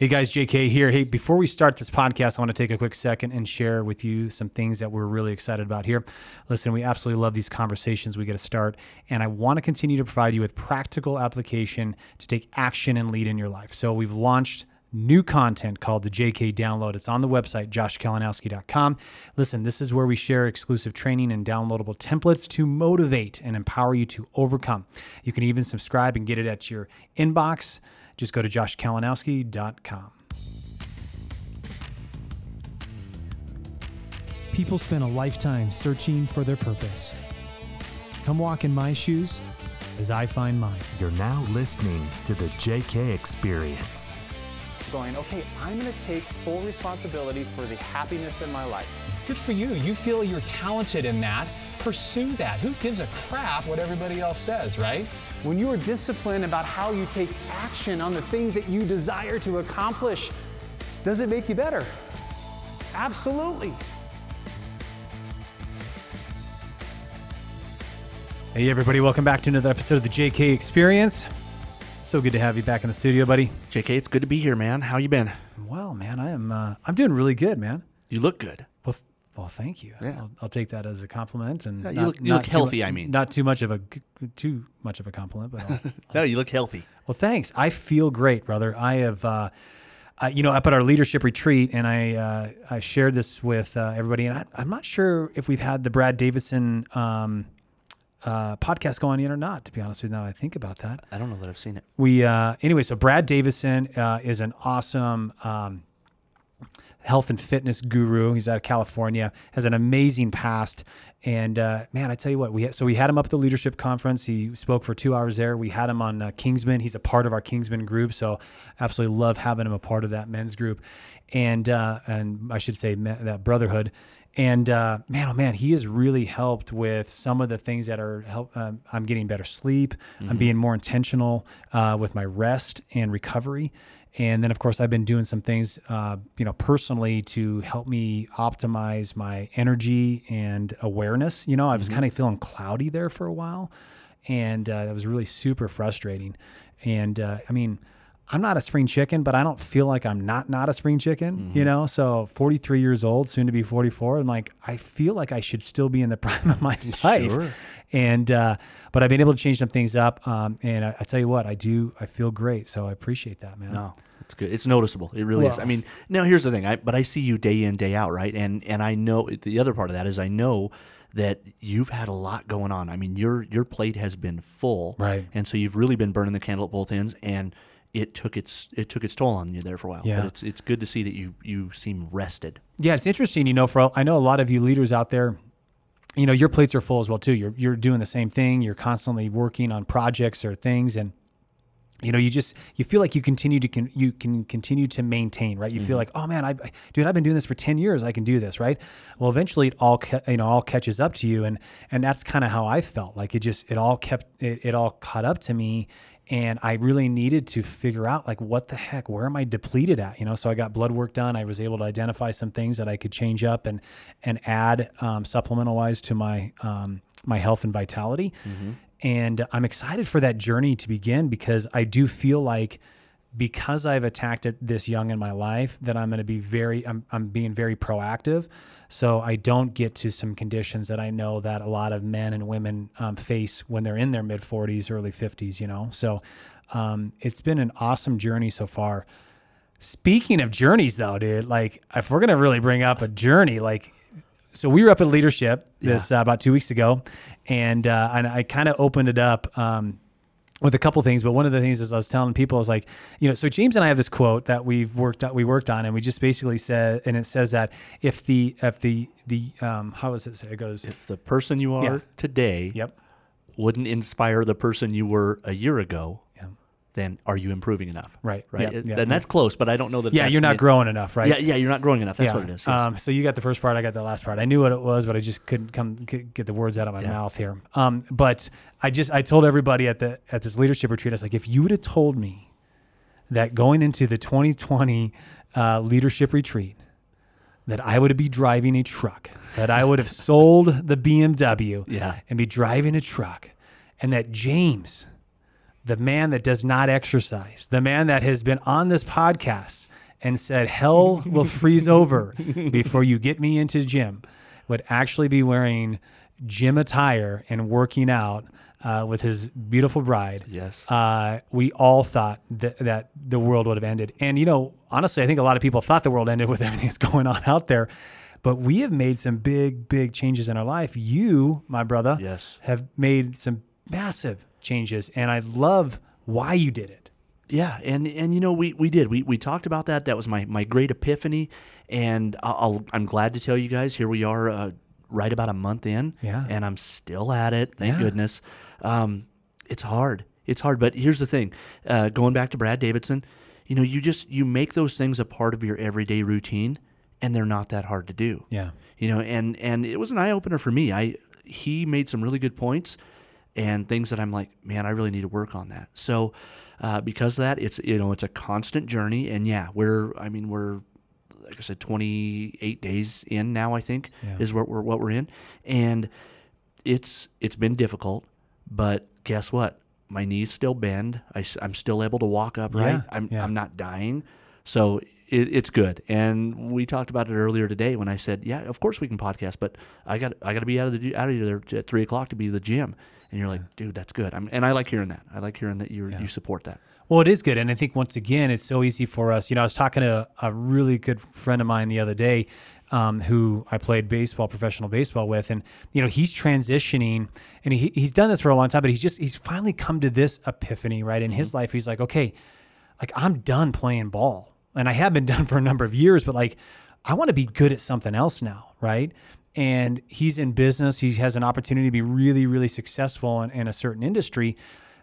Hey guys, JK here. Hey, before we start this podcast, I want to take a quick second and share with you some things that we're really excited about here. Listen, we absolutely love these conversations we get to start, and I want to continue to provide you with practical application to take action and lead in your life. So we've launched new content called the JK Download. It's on the website, joshkalinowski.com. Listen, this is where we share exclusive training and downloadable templates to motivate and empower you to overcome. You can even subscribe and get it at your inbox. Just go to joshkalinowski.com. People spend a lifetime searching for their purpose. Come walk in my shoes as I find mine. You're now listening to the JK Experience. Going, okay, I'm going to take full responsibility for the happiness in my life. Good for you. You feel you're talented in that. Pursue that. Who gives a crap what everybody else says, right? When you are disciplined about how you take action on the things that you desire to accomplish, does it make you better? Absolutely. Hey, everybody, welcome back to another episode of the JK Experience. So good to have you back in the studio, buddy. JK, it's good to be here, man. How you been? Well, man, I am. Uh, I'm doing really good, man. You look good. Well, thank you. Yeah. I'll, I'll take that as a compliment, and Yeah, you not- look- you not look too healthy, mu- I mean. not too much of a g- too much of a compliment, but I'll, No, you look healthy. well, thanks. I feel great, brother. I have, uh, uh, you know, up at our leadership retreat, and I uh, I shared this with uh, everybody, and I, I'm not sure if we've had the Brad Davidson um, uh, podcast go on yet or not. To be honest with you, now I think about that. I don't know that I've seen it. We uh, anyway. So Brad Davidson uh, is an awesome um, health and fitness guru. He's out of California. Has an amazing past. And uh, man, I tell you what, we had, so we had him up at the leadership conference. He spoke for two hours there. We had him on uh, Kingsman. He's a part of our Kingsman group, so absolutely love having him a part of that men's group, and uh, and I should say me- that brotherhood. And uh, man, oh man, he has really helped with some of the things that are help. Um, I'm getting better sleep. I'm being more intentional uh, with my rest and recovery. And then, of course, I've been doing some things, uh, you know, personally to help me optimize my energy and awareness. You know, I was kind of feeling cloudy there for a while, and uh, that was really super frustrating. And uh, I mean, I'm not a spring chicken, but I don't feel like I'm not not a spring chicken. You know, so 43 years old, soon to be 44. I'm like, I feel like I should still be in the prime of my life. Sure. And uh, but I've been able to change some things up. Um, and I, I tell you what, I do. I feel great, so I appreciate that, man. No, it's good. It's noticeable. It really is. I mean, now here's the thing. I but I see you day in day out, right? And and I know the other part of that is I know that you've had a lot going on. I mean, your your plate has been full, Right. And so you've really been burning the candle at both ends, and it took its it took its toll on you there for a while. Yeah. But it's it's good to see that you you seem rested. Yeah, it's interesting. You know, for I know a lot of you leaders out there, you know, your plates are full as well too. You're you're doing the same thing. You're constantly working on projects or things, and you know, you just you feel like you continue to can you can continue to maintain, right? You feel mm-hmm. like, oh man, I, dude, I've been doing this for ten years. I can do this, right? Well, eventually, it all you know all catches up to you, and and that's kind of how I felt. Like it just it all kept it, it all caught up to me. And I really needed to figure out like what the heck, where am I depleted at? You know, so I got blood work done. I was able to identify some things that I could change up and and add um, supplemental wise to my um, my health and vitality. And I'm excited for that journey to begin because I do feel like because I've attacked it this young in my life that I'm going to be very I'm I'm being very proactive. So I don't get to some conditions that I know that a lot of men and women um, face when they're in their mid 40s early 50s you know? So um, it's been an awesome journey so far. Speaking of journeys though dude like if we're going to really bring up a journey like so we were up at leadership this uh, about two weeks ago, and uh, and I kind of opened it up um, with a couple things. But one of the things is I was telling people is like, you know, so James and I have this quote that we've worked out, we worked on, and we just basically said, and it says that if the if the the um, how does it say? It goes, If the person you are Yeah. today yep, wouldn't inspire the person you were a year ago, then are you improving enough? Right. Right. Yeah, yeah. And that's close, but I don't know that. yeah, you're not growing enough, right? Yeah, yeah, you're not growing enough. That's what it is. yes. Um, so you got the first part, I got the last part. I knew what it was, but I just couldn't come get the words out of my Yeah. mouth here. Um, but I just I told everybody at the at this leadership retreat, I was like, if you would have told me that going into the 2020 uh, leadership retreat, that I would be driving a truck, that I would have sold the BMW, Yeah. and be driving a truck, and that James the man that does not exercise, the man that has been on this podcast and said, Hell will freeze over before you get me into the gym, would actually be wearing gym attire and working out uh, with his beautiful bride. Yes. Uh, we all thought that, that the world would have ended. And, you know, honestly, I think a lot of people thought the world ended with everything that's going on out there. But we have made some big, big changes in our life. You, my brother, Yes. have made some massive changes. And I love why you did it. Yeah, and and you know we, we did we, we talked about that. That was my, my great epiphany, and I'll, I'll I'm glad to tell you guys here we are, uh, right about a month in, Yeah. and I'm still at it. Thank Yeah. goodness. Um, it's hard. It's hard, but here's the thing. Uh, going back to Brad Davidson, you know, you just you make those things a part of your everyday routine, and they're not that hard to do. Yeah. you know and and it was an eye opener for me i he made some really good points and things that i'm like man i really need to work on that. So uh, because of that it's you know it's a constant journey and yeah we're i mean we're like i said 28 days in now i think Yeah. is what we're what we're in. And it's it's been difficult but guess what? My knees still bend. I, am still able to walk upright. Yeah, I'm, yeah. I'm not dying. So it, it's good. And we talked about it earlier today when i said yeah of course we can podcast but i got i got to be out of the out of there at three o'clock to be the gym and you're like dude that's good I'm, and i like hearing that i like hearing that you you support that Well, it is good. And I think once again, it's so easy for us. You know, I was talking to a really good friend of mine the other day um, who I played baseball, professional baseball with. And, you know, he's transitioning and he, he's done this for a long time, but he's just, he's finally come to this epiphany, right? In his life, he's like, okay, like I'm done playing ball. And I have been done for a number of years, but like I want to be good at something else now, right? And he's in business. He has an opportunity to be really, really successful in, in a certain industry.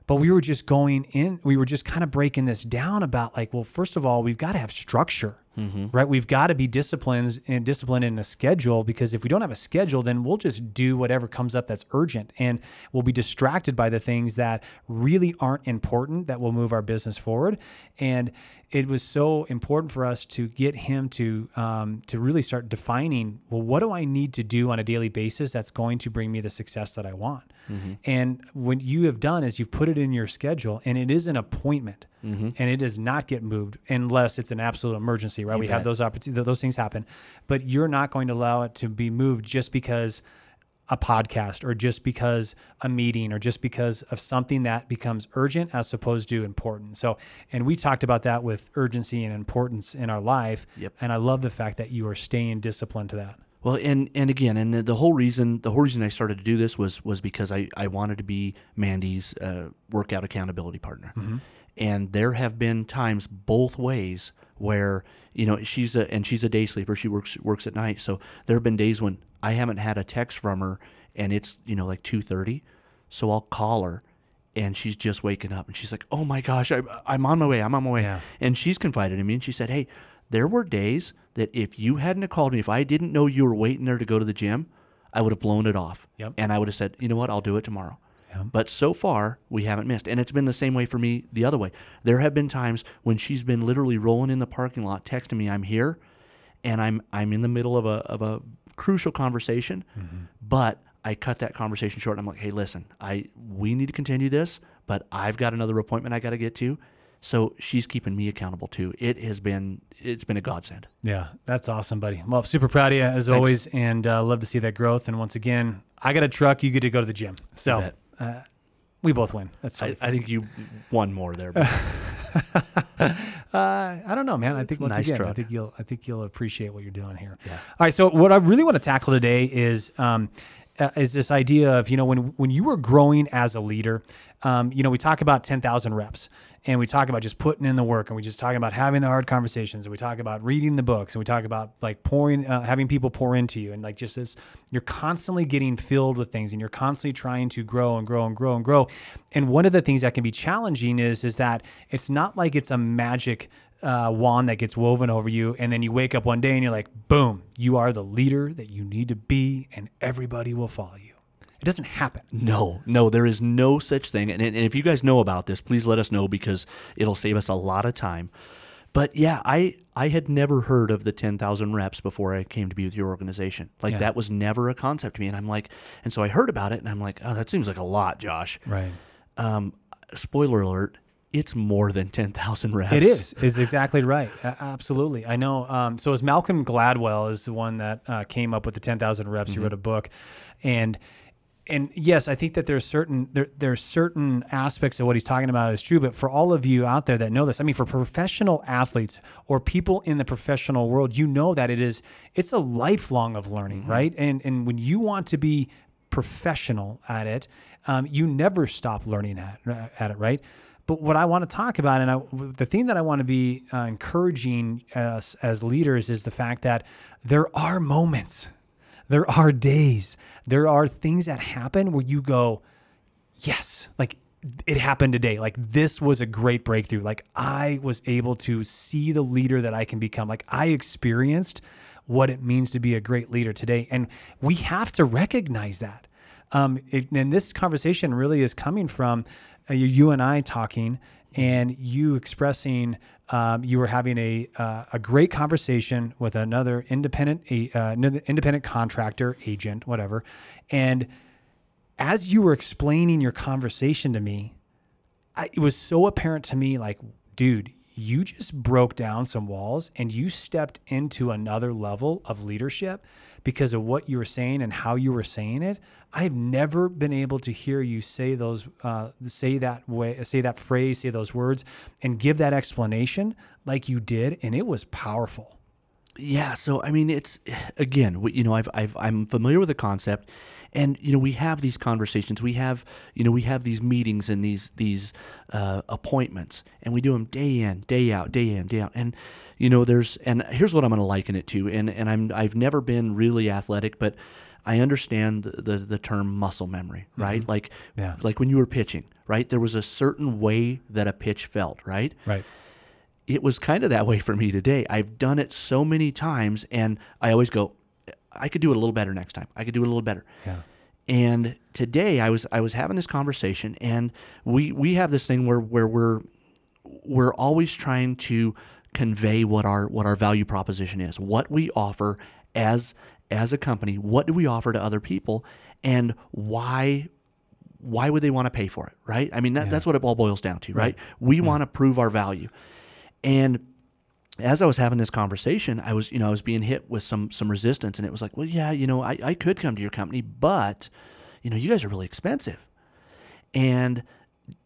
But we were just going in, we were just kind of breaking this down about like, well, first of all, we've got to have structure, mm-hmm. right? We've got to be disciplined and disciplined in a schedule because if we don't have a schedule, then we'll just do whatever comes up that's urgent and we'll be distracted by the things that really aren't important that will move our business forward. And it was so important for us to get him to um, to really start defining well what do i need to do on a daily basis that's going to bring me the success that i want? And what you have done is you've put it in your schedule and it is an appointment. And it does not get moved unless it's an absolute emergency right? We have those opportunities those things happen. But you're not going to allow it to be moved just because a podcast or just because a meeting or just because of something that becomes urgent as opposed to important. So, and we talked about that with urgency and importance in our life. Yep. And I love the fact that you are staying disciplined to that. Well, and and again, and the, the whole reason the whole reason I started to do this was was because I I wanted to be Mandy's uh, workout accountability partner, and there have been times both ways where you know she's a and she's a day sleeper. She works works at night, so there have been days when I haven't had a text from her, and it's you know like two thirty, so I'll call her. And she's just waking up, and she's like, "Oh my gosh, I, I'm on my way. I'm on my way." Yeah. And she's confided in me, and she said, "Hey, there were days that if you hadn't called me, if I didn't know you were waiting there to go to the gym, I would have blown it off. Yep. And I would have said, you know what, I'll do it tomorrow. Yep. But so far, we haven't missed. And it's been the same way for me the other way. There have been times when she's been literally rolling in the parking lot, texting me, I'm here, and I'm I'm in the middle of a of a crucial conversation, but I cut that conversation short. And I'm like, hey, listen, I we need to continue this, but I've got another appointment I got to get to. So she's keeping me accountable too. It has been it's been a godsend. Yeah, that's awesome, buddy. Well, super proud of you as always, and uh, love to see that growth. And once again, I got a truck. You get to go to the gym, so uh, we both win. That's I, I think you won more there. Uh, I don't know, man. I think once nice again, I think you'll, I think you'll appreciate what you're doing here. Yeah. All right. So what I really want to tackle today is, um, uh, is this idea of you know when when you were growing as a leader, um, you know we talk about ten thousand reps, and we talk about just putting in the work, and we just talk about having the hard conversations, and we talk about reading the books, and we talk about like pouring, uh, having people pour into you, and like just this, you're constantly getting filled with things, and you're constantly trying to grow and grow and grow and grow. And one of the things that can be challenging is is that it's not like it's a magic uh, wand that gets woven over you, and then you wake up one day and you're like, boom, you are the leader that you need to be, and everybody will follow you. It doesn't happen. no, no, there is no such thing. And, and if you guys know about this, please let us know because it'll save us a lot of time. But yeah, I I had never heard of the ten thousand reps before I came to be with your organization. Like Yeah. that was never a concept to me. And I'm like, and so I heard about it, and I'm like, oh, that seems like a lot, Josh. Right. um, spoiler alert, it's more than 10,000 reps. It is. Is exactly right. Absolutely. I know. Um, so, as Malcolm Gladwell is the one that uh, came up with the ten thousand reps. He wrote a book, and and yes, I think that there's certain there there's certain aspects of what he's talking about is true. But for all of you out there that know this, I mean, for professional athletes or people in the professional world, you know that it is it's a lifelong of learning, right? And and when you want to be professional at it, um, you never stop learning at at it, right? But what I want to talk about, and I, the thing that I want to be uh, encouraging us as leaders, is the fact that there are moments, there are days, there are things that happen where you go, yes, like it happened today. Like this was a great breakthrough. Like I was able to see the leader that I can become. Like I experienced what it means to be a great leader today. And we have to recognize that. Um, it, and this conversation really is coming from uh, you- and I talking and you expressing um, you were having a uh, a great conversation with another independent a, uh, another independent contractor agent whatever. And as you were explaining your conversation to me I, it was so apparent to me like dude you just broke down some walls and you stepped into another level of leadership because of what you were saying and how you were saying it i've never been able to hear you say those uh, say that way say that phrase say those words and give that explanation like you did and it was powerful. Yeah, so I mean, it's again, you know, I've, I've I'm familiar with the concept, and you know, we have these conversations, we have, you know, we have these meetings and these these uh, appointments, and we do them day in, day out, day in, day out, and you know, there's and here's what I'm going to liken it to, and and I'm I've never been really athletic, but I understand the the, the term muscle memory, mm-hmm. right? Like Yeah. like when you were pitching, right? There was a certain way that a pitch felt, right? right it was kind of that way for me today. I've done it so many times, and I always go, I could do it a little better next time. I could do it a little better. yeah And today I was I was having this conversation, and we we have this thing where where we're we're always trying to convey what our what our value proposition is, what we offer as as a company, what do we offer to other people, and why why would they want to pay for it, right? I mean that, that's what it all boils down to, right? We mm-hmm. want to prove our value. And as I was having this conversation, I was, you know, I was being hit with some some resistance, and it was like, well, yeah, you know, I, I could come to your company, but, you know, you guys are really expensive. And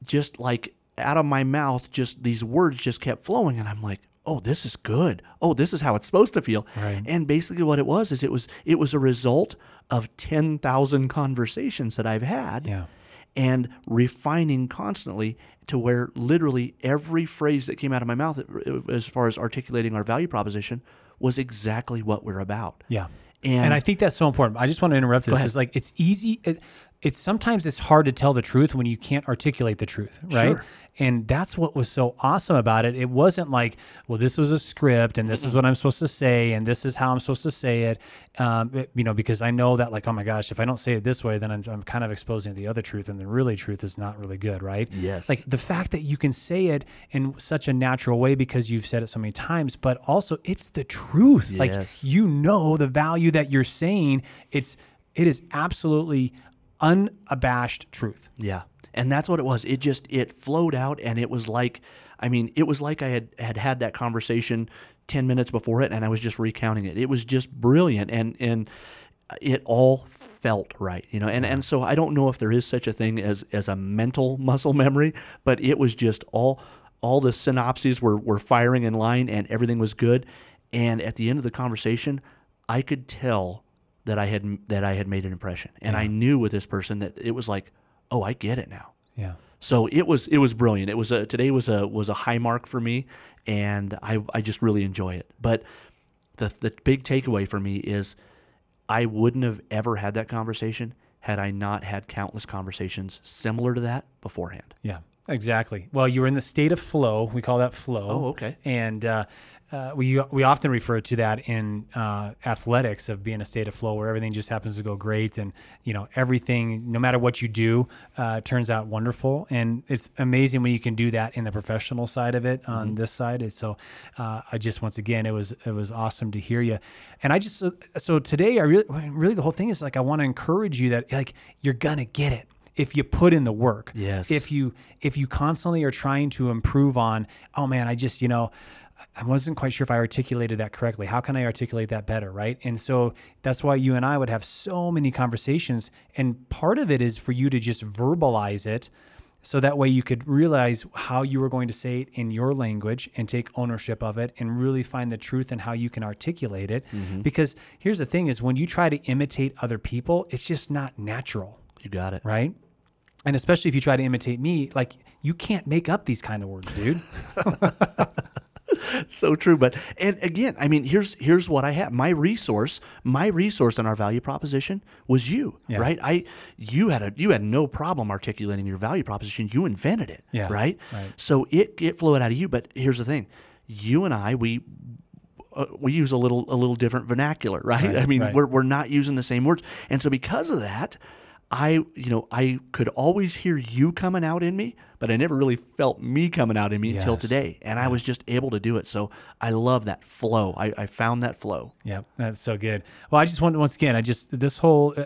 just like out of my mouth, just these words just kept flowing, and I'm like, oh, this is good. Oh, this is how it's supposed to feel. Right. And basically, what it was is it was it was a result of ten thousand conversations that I've had yeah and refining constantly to where literally every phrase that came out of my mouth uh, as far as articulating our value proposition was exactly what we're about. Yeah. And- And, I think that's so important. I just want to interrupt this. It's like it's easy. It, it's sometimes it's hard to tell the truth when you can't articulate the truth, right? Sure. And that's what was so awesome about it. It wasn't like, well, this was a script, and this is what I'm supposed to say, and this is how I'm supposed to say it. Um, it- you know, because I know that, like, oh my gosh, if I don't say it this way, then I'm, I'm kind of exposing the other truth, and the really truth is not really good, right? Yes. Like the fact that you can say it in such a natural way because you've said it so many times, but also it's the truth. Yes. Like you know the value that you're saying. It's it is absolutely unabashed truth. Yeah. And that's what it was. It just it flowed out and it was like I mean, it was like I had had had that conversation 10 minutes before it and I was just recounting it. It was just brilliant and and it all felt right, you know. And and so I don't know if there is such a thing as as a mental muscle memory, but it was just all all the synopses were were firing in line and everything was good. And at the end of the conversation, I could tell that I had that I had made an impression. And I knew with this person that it was like, "Oh, I get it now." Yeah. So it was it was brilliant. It was a today was a was a high mark for me, and I I just really enjoy it. But the the big takeaway for me is I wouldn't have ever had that conversation had I not had countless conversations similar to that beforehand. Yeah, exactly. Well, you were in the state of flow. We call that flow. Oh, okay. And uh, uh, we we often refer to that in uh, athletics of being a state of flow where everything just happens to go great, and you know everything, no matter what you do, uh, turns out wonderful. And it's amazing when you can do that in the professional side of it on this side. And so, uh, I just once again, it was it was awesome to hear you. And I just so today, I really really the whole thing is like I want to encourage you that like you're gonna get it if you put in the work. Yes. If you if you constantly are trying to improve on, oh man, I just, you know, I wasn't quite sure if I articulated that correctly. How can I articulate that better, right? And so that's why you and I would have so many conversations and part of it is for you to just verbalize it so that way you could realize how you were going to say it in your language and take ownership of it and really find the truth and how you can articulate it mm-hmm. because here's the thing is when you try to imitate other people it's just not natural You got it. right and especially if you try to imitate me like you can't make up these kind of words dude so true but and again i mean here's here's what i have my resource my resource in our value proposition was you Yeah. right? I you had a you had no problem articulating your value proposition. You invented it Yeah, right? right. so it it flowed out of you but here's the thing. You and i we uh, we use a little a little different vernacular right, Right, i mean right. we're, we're not using the same words. And so because of that i you know i could always hear you coming out in me but i never really felt me coming out in me until today and I was just able to do it. So I love that flow. I, I found that flow. Yeah, that's so good. Well, I just want once again, I just this whole uh,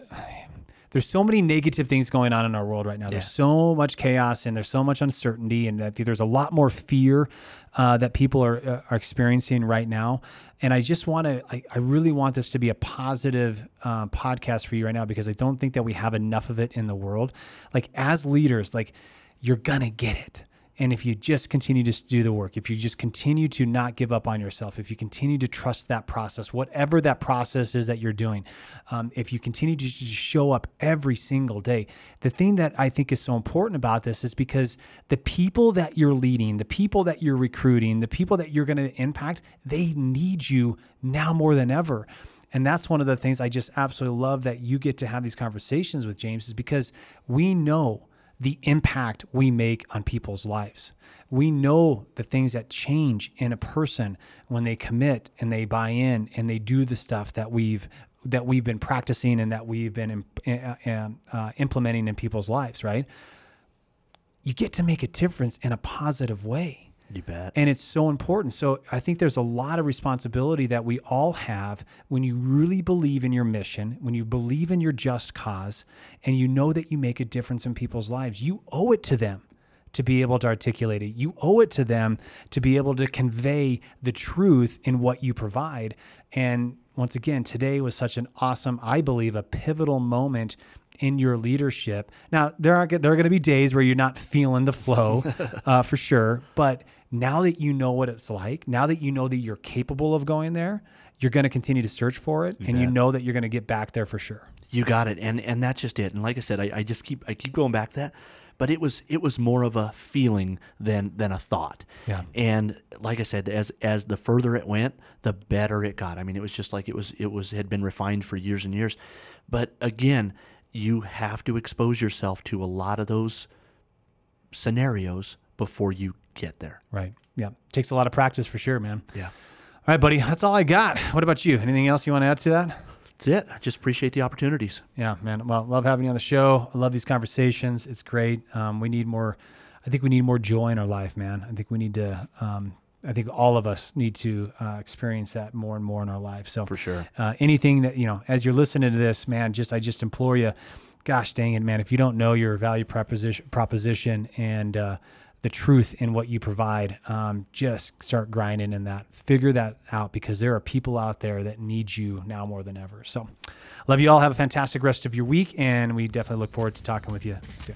there's so many negative things going on in our world right now. There's so much chaos and there's so much uncertainty, and there's a lot more fear uh, that people are uh, are experiencing right now. And I just want to, I, I really want this to be a positive uh, podcast for you right now because I don't think that we have enough of it in the world. Like as leaders, like you're gonna get it. And if you just continue to do the work, if you just continue to not give up on yourself, if you continue to trust that process, whatever that process is that you're doing, um, if you continue to just show up every single day, the thing that I think is so important about this is because the people that you're leading, the people that you're recruiting, the people that you're going to impact, they need you now more than ever. And that's one of the things I just absolutely love that you get to have these conversations with James is because we know the impact we make on people's lives. We know the things that change in a person when they commit and they buy in and they do the stuff that we've that we've been practicing and that we've been uh, uh, implementing in people's lives. Right? You get to make a difference in a positive way. You bet. And it's so important. So I think there's a lot of responsibility that we all have when you really believe in your mission, when you believe in your just cause, and you know that you make a difference in people's lives. You owe it to them to be able to articulate it. You owe it to them to be able to convey the truth in what you provide. And once again, today was such an awesome, I believe, a pivotal moment in your leadership. Now, there are there are going to be days where you're not feeling the flow, uh, for sure. But now that you know what it's like, now that you know that you're capable of going there, you're going to continue to search for it, and you know that you're going to get back there for sure. You got it, and and that's just it. And like I said, I, I just keep I keep going back to that, but it was it was more of a feeling than than a thought. Yeah. And like I said, as as the further it went, the better it got. I mean, it was just like it was it was had been refined for years and years. But again, you have to expose yourself to a lot of those scenarios before you get there. Right. Yeah. Takes a lot of practice for sure, man. Yeah. All right, buddy. That's all I got. What about you? Anything else you want to add to that? That's it. I just appreciate the opportunities. Yeah, man. Well, love having you on the show. I love these conversations. It's great. Um, we need more. I think we need more joy in our life, man. I think we need to. Um, I think all of us need to uh, experience that more and more in our life. So For sure. uh, anything that you know, as you're listening to this, man, just I just implore you. Gosh dang it, man! If you don't know your value proposition, proposition and uh, the truth in what you provide, um, just start grinding in that. Figure that out because there are people out there that need you now more than ever. So, love you all. Have a fantastic rest of your week, and we definitely look forward to talking with you soon.